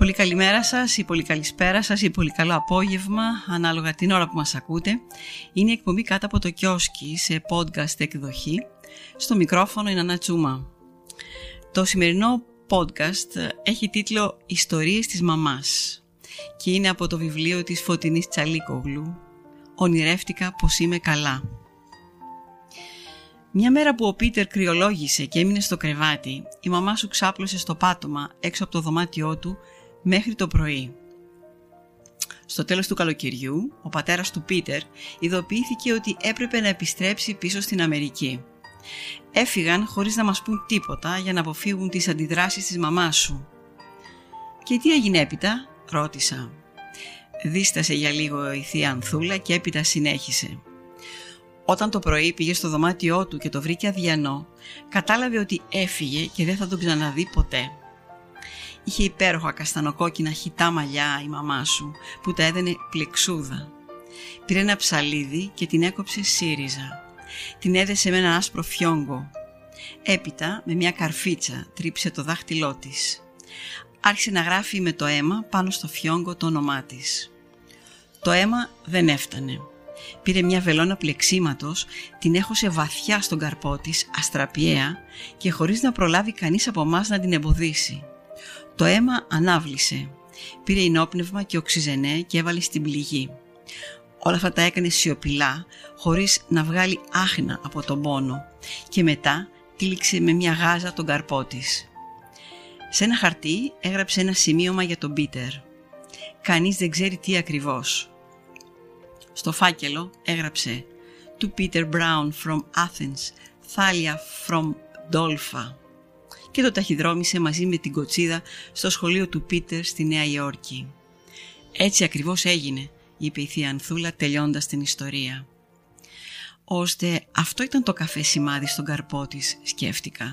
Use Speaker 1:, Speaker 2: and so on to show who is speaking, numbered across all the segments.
Speaker 1: Πολύ καλημέρα σας ή πολύ καλησπέρα σας ή πολύ καλό απόγευμα, ανάλογα την ώρα που μας ακούτε. Είναι η εκπομπή κάτω από το κιόσκι σε podcast εκδοχή. Στο μικρόφωνο είναι Ανά Το σημερινό podcast έχει τίτλο «Ιστορίες της μαμάς» και είναι από το βιβλίο της Φωτεινής Τσαλίκογλου «Ονειρεύτηκα πως είμαι καλά». Μια μέρα που ο Πίτερ κρυολόγησε και έμεινε στο κρεβάτι, η μαμά σου ξάπλωσε στο πάτωμα έξω από το δωμάτιό του μέχρι το πρωί. Στο τέλος του καλοκαιριού, ο πατέρας του Πίτερ ειδοποιήθηκε ότι έπρεπε να επιστρέψει πίσω στην Αμερική. Έφυγαν χωρίς να μας πούν τίποτα για να αποφύγουν τις αντιδράσεις της μαμάς σου. «Και τι έγινε έπειτα» ρώτησα. Δίστασε για λίγο η θεία Ανθούλα και έπειτα συνέχισε. Όταν το πρωί πήγε στο δωμάτιό του και το βρήκε αδιανό, κατάλαβε ότι έφυγε και δεν θα τον ξαναδεί ποτέ. Είχε υπέροχα καστανοκόκκινα χιτά μαλλιά η μαμά σου που τα έδαινε πλεξούδα. Πήρε ένα ψαλίδι και την έκοψε σύριζα. Την έδεσε με ένα άσπρο φιόγκο. Έπειτα με μια καρφίτσα τρίψε το δάχτυλό της. Άρχισε να γράφει με το αίμα πάνω στο φιόγκο το όνομά της. Το αίμα δεν έφτανε. Πήρε μια βελόνα πλεξίματος, την έχωσε βαθιά στον καρπό της, αστραπιαία και χωρίς να προλάβει κανείς από εμάς να την εμποδίσει. Το αίμα ανάβλησε. Πήρε ενόπνευμα και οξυζενέ και έβαλε στην πληγή. Όλα αυτά τα έκανε σιωπηλά, χωρίς να βγάλει άχνα από τον πόνο και μετά τύλιξε με μια γάζα τον καρπό της. Σε ένα χαρτί έγραψε ένα σημείωμα για τον Πίτερ. Κανείς δεν ξέρει τι ακριβώς. Στο φάκελο έγραψε «To Peter Brown from Athens, Thalia from Dolpha» και το ταχυδρόμησε μαζί με την κοτσίδα στο σχολείο του Πίτερ στη Νέα Υόρκη. Έτσι ακριβώς έγινε, είπε η θεία Ανθούλα τελειώντας την ιστορία. Ώστε αυτό ήταν το καφέ σημάδι στον καρπό της, σκέφτηκα.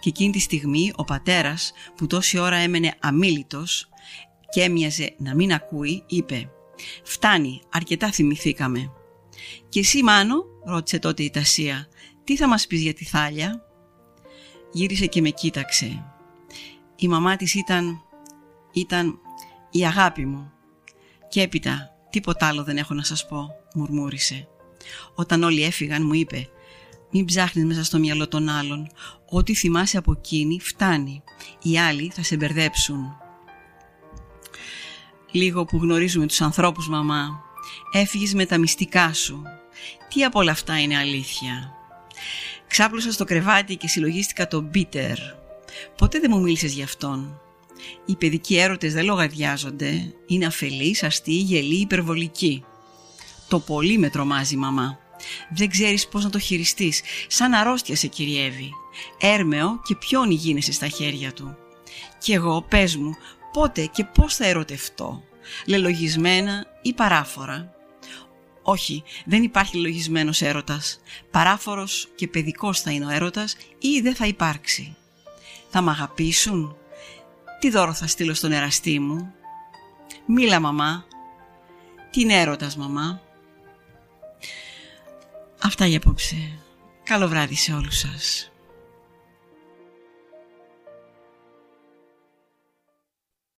Speaker 1: Και εκείνη τη στιγμή ο πατέρας που τόση ώρα έμενε αμήλυτος και έμοιαζε να μην ακούει, είπε «Φτάνει, αρκετά θυμηθήκαμε». «Και εσύ Μάνο», ρώτησε τότε η Τασία, «τι θα μας πεις για τη Θάλια» γύρισε και με κοίταξε. Η μαμά της ήταν, ήταν η αγάπη μου. Και έπειτα τίποτα άλλο δεν έχω να σας πω, μουρμούρισε. Όταν όλοι έφυγαν μου είπε «Μην ψάχνεις μέσα στο μυαλό των άλλων. Ό,τι θυμάσαι από εκείνη φτάνει. Οι άλλοι θα σε μπερδέψουν». Λίγο που γνωρίζουμε τους ανθρώπους μαμά. Έφυγες με τα μυστικά σου. Τι από όλα αυτά είναι αλήθεια. Ξάπλωσα στο κρεβάτι και συλλογίστηκα τον Πίτερ. Ποτέ δεν μου μίλησες γι' αυτόν. Οι παιδικοί έρωτες δεν λογαριάζονται. Είναι αφελείς, αστείοι, γελοί, υπερβολικοί. Το πολύ με τρομάζει μαμά. Δεν ξέρεις πώς να το χειριστείς. Σαν αρρώστια σε κυριεύει. Έρμεο και ποιον γίνεσαι στα χέρια του. Κι εγώ, πες μου, πότε και πώς θα ερωτευτώ. Λελογισμένα ή παράφορα. Όχι, δεν υπάρχει λογισμένος έρωτας. Παράφορος και παιδικός θα είναι ο έρωτας ή δεν θα υπάρξει. Θα μ' αγαπήσουν; Τι δώρο θα στείλω στον εραστή μου; Μίλα μαμά. Τι είναι έρωτας μαμά; Αυτά για απόψε. Καλό βράδυ σε όλους σας.